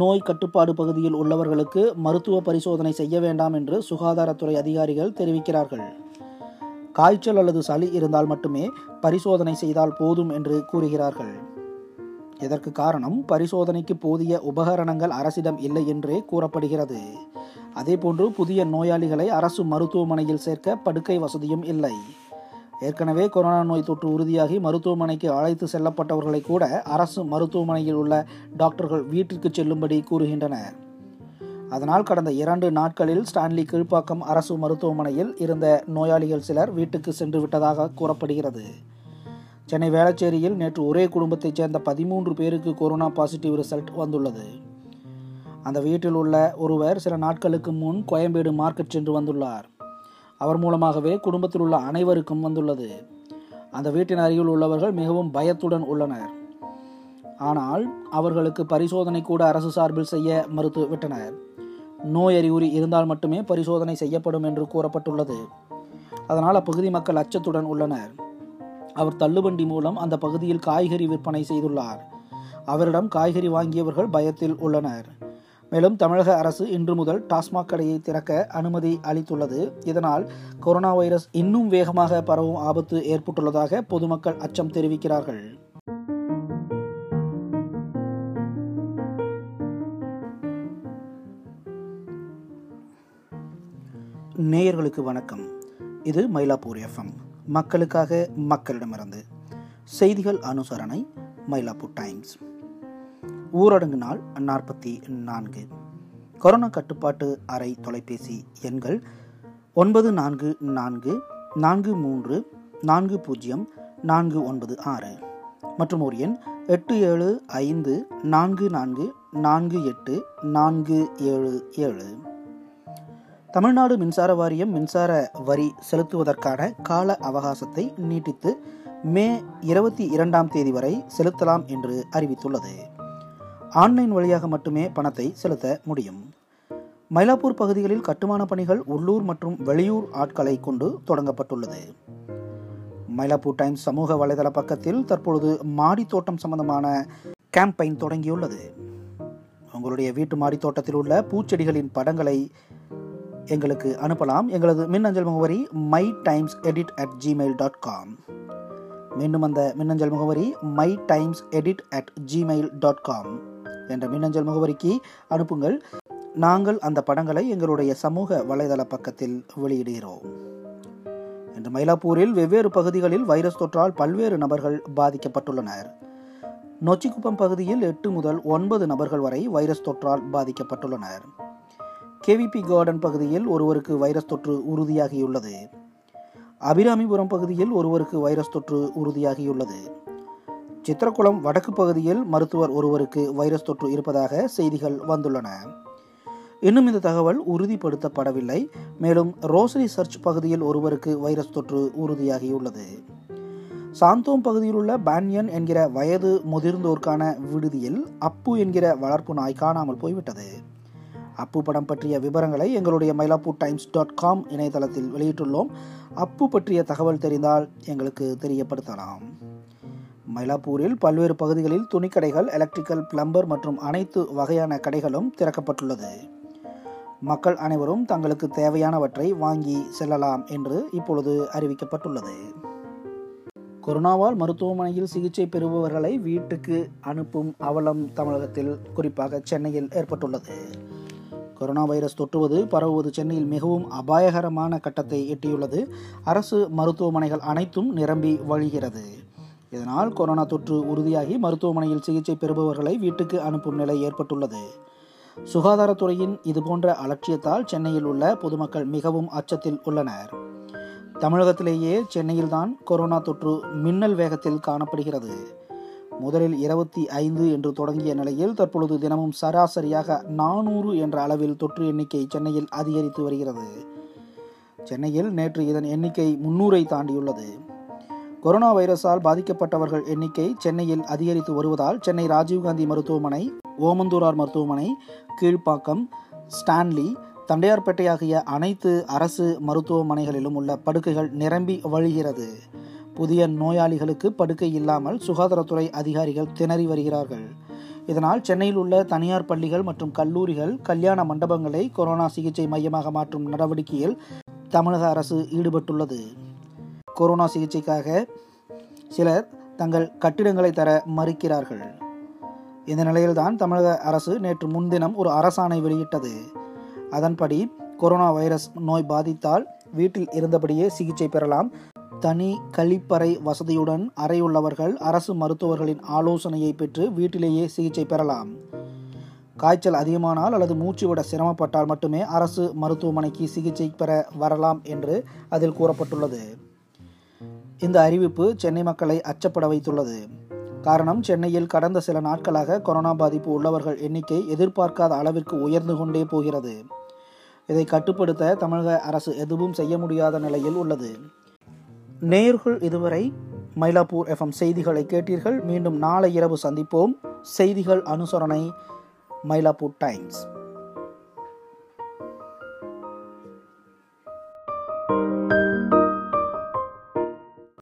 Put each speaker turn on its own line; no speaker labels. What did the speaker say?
நோய் கட்டுப்பாடு பகுதியில் உள்ளவர்களுக்கு மருத்துவ பரிசோதனை செய்ய வேண்டாம் என்று சுகாதாரத்துறை அதிகாரிகள் தெரிவிக்கிறார்கள். காய்ச்சல் அல்லது சளி இருந்தால் மட்டுமே பரிசோதனை செய்தால் போதும் என்று கூறுகிறார்கள். இதற்கு காரணம் பரிசோதனைக்கு போதிய உபகரணங்கள் அரசிடம் இல்லை என்றே கூறப்படுகிறது. அதேபோன்று புதிய நோயாளிகளை அரசு மருத்துவமனையில் சேர்க்க படுக்கை வசதியும் இல்லை. ஏற்கனவே கொரோனா நோய் தொற்று உறுதியாகி மருத்துவமனைக்கு அழைத்து செல்லப்பட்டவர்களை கூட அரசு மருத்துவமனையில் உள்ள டாக்டர்கள் வீட்டிற்கு செல்லும்படி கூறுகின்றனர். அதனால் கடந்த இரண்டு நாட்களில் ஸ்டான்லி கீழ்ப்பாக்கம் அரசு மருத்துவமனையில் இருந்த நோயாளிகள் சிலர் வீட்டுக்கு சென்று விட்டதாக கூறப்படுகிறது. சென்னை வேளச்சேரியில் நேற்று ஒரே குடும்பத்தைச் சேர்ந்த பதிமூன்று பேருக்கு கொரோனா பாசிட்டிவ் ரிசல்ட் வந்துள்ளது. அந்த வீட்டில் உள்ள ஒருவர் சில நாட்களுக்கு முன் கோயம்பேடு மார்க்கெட் சென்று வந்துள்ளார். அவர் மூலமாகவே குடும்பத்தில் உள்ள அனைவருக்கும் வந்துள்ளது. அந்த வீட்டின் அருகில் உள்ளவர்கள் மிகவும் பயத்துடன் உள்ளனர். ஆனால் அவர்களுக்கு பரிசோதனை கூட அரசு சார்பில் செய்ய மறுத்து விட்டனர். நோய் அறிகுறி இருந்தால் மட்டுமே பரிசோதனை செய்யப்படும் என்று கூறப்பட்டுள்ளது. அதனால் அப்பகுதி மக்கள் அச்சத்துடன் உள்ளனர். அவர் தள்ளுவண்டி மூலம் அந்த பகுதியில் காய்கறி விற்பனை செய்துள்ளார். அவரிடம் காய்கறி வாங்கியவர்கள் பயத்தில் உள்ளனர். மேலும் தமிழக அரசு இன்று முதல் டாஸ்மாக் கடையை திறக்க அனுமதி அளித்துள்ளது. இதனால் கொரோனா வைரஸ் இன்னும் வேகமாக பரவும் ஆபத்து ஏற்பட்டுள்ளதாக பொதுமக்கள் அச்சம் தெரிவிக்கிறார்கள். நேயர்களுக்கு வணக்கம். இது மயிலாப்பூர் எஃப்எம். மக்களுக்காக மக்களிடமிருந்து செய்திகள் அனுசரணை மயிலாப்பூர் டைம்ஸ். ஊரடங்கு நாள் நாற்பத்தி நான்கு. கொரோனா கட்டுப்பாட்டு அறை தொலைபேசி எண்கள் ஒன்பது நான்கு நான்கு நான்கு மூன்று நான்கு பூஜ்ஜியம் நான்கு ஒன்பது ஆறு. மற்றும் ஒரு எண் எட்டு ஏழு ஐந்து நான்கு நான்கு நான்கு எட்டு நான்கு ஏழு ஏழு. தமிழ்நாடு மின்சார வாரியம் மின்சார வரி செலுத்துவதற்கான கால அவகாசத்தை நீட்டித்து மே இருபத்தி இரண்டாம் தேதி வரை செலுத்தலாம் என்று அறிவித்துள்ளது. ஆன்லைன் வழியாக மட்டுமே பணத்தை செலுத்த முடியும். மயிலாப்பூர் பகுதிகளில் கட்டுமான பணிகள் உள்ளூர் மற்றும் வெளியூர் ஆட்களை கொண்டு தொடங்கப்பட்டுள்ளது. மயிலாப்பூர் டைம்ஸ் சமூக வலைதள பக்கத்தில் தற்பொழுது மாடி தோட்டம் சம்பந்தமான கேம்பெயின் தொடங்கியுள்ளது. உங்களுடைய வீட்டு மாடி தோட்டத்தில் உள்ள பூச்செடிகளின் படங்களை எங்களுக்கு அனுப்பலாம். எங்களது மின்னஞ்சல் முகவரி my times edit at Gmail dot com மீண்டும் அந்த மின்னஞ்சல் முகவரி my times edit at Gmail dot com என்ற மின்னஞ்சல் முகவரிக்கு அனுப்புங்கள். நாங்கள் அந்த படங்களை எங்களுடைய சமூக வலைதள பக்கத்தில் வெளியிடுகிறோம். இன்று மயிலாப்பூரில் வெவ்வேறு பகுதிகளில் வைரஸ் தொற்றால் பல்வேறு நபர்கள் பாதிக்கப்பட்டுள்ளனர். நொச்சிக்குப்பம் பகுதியில் எட்டு முதல் ஒன்பது நபர்கள் வரை வைரஸ் தொற்றால் பாதிக்கப்பட்டுள்ளனர். கேவிபி கார்டன் பகுதியில் ஒருவருக்கு வைரஸ் தொற்று உறுதியாகியுள்ளது. அபிராமிபுரம் பகுதியில் ஒருவருக்கு வைரஸ் தொற்று உறுதியாகியுள்ளது. சித்திரகுளம் வடக்கு பகுதியில் மருத்துவர் ஒருவருக்கு வைரஸ் தொற்று இருப்பதாக செய்திகள் வந்துள்ளன. இன்னும் இந்த தகவல் உறுதிப்படுத்தப்படவில்லை. மேலும் ரோசரி சர்ச் பகுதியில் ஒருவருக்கு வைரஸ் தொற்று உறுதியாகியுள்ளது. சாந்தோம் பகுதியில் உள்ள பான்யன் என்கிற வயது முதிர்ந்தோருக்கான விடுதியில் அப்பு என்கிற வளர்ப்பு நாய் காணாமல் போய்விட்டது. அப்பு படம் பற்றிய விவரங்களை எங்களுடைய மயிலாப்பூர் டைம்ஸ் டாட் காம் இணையதளத்தில் வெளியிட்டுள்ளோம். அப்பு பற்றிய தகவல் தெரிந்தால் எங்களுக்கு தெரியப்படுத்தலாம். மயிலாப்பூரில் பல்வேறு பகுதிகளில் துணிக்கடைகள் எலக்ட்ரிக்கல் பிளம்பர் மற்றும் அனைத்து வகையான கடைகளும் திறக்கப்பட்டுள்ளது. மக்கள் அனைவரும் தங்களுக்கு தேவையானவற்றை வாங்கி செல்லலாம் என்று இப்பொழுது அறிவிக்கப்பட்டுள்ளது. கொரோனாவால் மருத்துவமனையில் சிகிச்சை பெறுபவர்களை வீட்டுக்கு அனுப்பும் அவலம் தமிழகத்தில் குறிப்பாக சென்னையில் ஏற்பட்டுள்ளது. கொரோனா வைரஸ் தொற்றுவது பரவுவது சென்னையில் மிகவும் அபாயகரமான கட்டத்தை எட்டியுள்ளது. அரசு மருத்துவமனைகள் அனைத்தும் நிரம்பி வழிகிறது. இதனால் கொரோனா தொற்று உறுதியாகி மருத்துவமனையில் சிகிச்சை பெறுபவர்களை வீட்டுக்கு அனுப்பும் நிலை ஏற்பட்டுள்ளது. சுகாதாரத்துறையின் இதுபோன்ற அலட்சியத்தால் சென்னையில் உள்ள பொதுமக்கள் மிகவும் அச்சத்தில் உள்ளனர். தமிழகத்திலேயே சென்னையில்தான் கொரோனா தொற்று மின்னல் வேகத்தில் காணப்படுகிறது. முதலில் இருபத்தி ஐந்து என்று தொடங்கிய நிலையில் தற்பொழுது தினமும் சராசரியாக நானூறு என்ற அளவில் தொற்று எண்ணிக்கை சென்னையில் அதிகரித்து வருகிறது. சென்னையில் நேற்று இதன் எண்ணிக்கை முன்னூரை தாண்டியுள்ளது. கொரோனா வைரஸால் பாதிக்கப்பட்டவர்கள் எண்ணிக்கை சென்னையில் அதிகரித்து வருவதால் சென்னை ராஜீவ்காந்தி மருத்துவமனை ஓமந்தூரார் மருத்துவமனை கீழ்ப்பாக்கம் ஸ்டான்லி தண்டையார்பேட்டை ஆகிய அனைத்து அரசு மருத்துவமனைகளிலும் உள்ள படுக்கைகள் நிரம்பி வழிகிறது. புதிய நோயாளிகளுக்கு படுக்கை இல்லாமல் சுகாதாரத்துறை அதிகாரிகள் திணறி வருகிறார்கள். இதனால் சென்னையில் உள்ள தனியார் பள்ளிகள் மற்றும் கல்லூரிகள் கல்யாண மண்டபங்களை கொரோனா சிகிச்சை மையமாக மாற்றும் நடவடிக்கையில் தமிழக அரசு ஈடுபட்டுள்ளது. கொரோனா சிகிச்சைக்காக சிலர் தங்கள் கட்டிடங்களை தர மறுக்கிறார்கள். இந்த நிலையில்தான் தமிழக அரசு நேற்று முன்தினம் ஒரு அரசாணை வெளியிட்டது. அதன்படி கொரோனா வைரஸ் நோய் பாதித்தால் வீட்டில் இருந்தபடியே சிகிச்சை பெறலாம். தனி கழிப்பறை வசதியுடன் அறையுள்ளவர்கள் அரசு மருத்துவர்களின் ஆலோசனையை பெற்று வீட்டிலேயே சிகிச்சை பெறலாம். காய்ச்சல் அதிகமானால் அல்லது மூச்சுவிட சிரமப்பட்டால் மட்டுமே அரசு மருத்துவமனைக்கு சிகிச்சை பெற வரலாம் என்று அதில் கூறப்பட்டுள்ளது. இந்த அறிவிப்பு சென்னை மக்களை அச்சப்பட வைத்துள்ளது. காரணம் சென்னையில் கடந்த சில நாட்களாக கொரோனா பாதிப்பு உள்ளவர்கள் எண்ணிக்கை எதிர்பார்க்காத அளவிற்கு உயர்ந்து கொண்டே போகிறது. இதை கட்டுப்படுத்த தமிழக அரசு எதுவும் செய்ய முடியாத நிலையில் உள்ளது. நேயர்கள் இதுவரை மயிலாப்பூர் எஃப்எம் செய்திகளை கேட்டீர்கள். மீண்டும் நாளை இரவு சந்திப்போம். செய்திகள் அனுசரணை மயிலாப்பூர் டைம்ஸ்.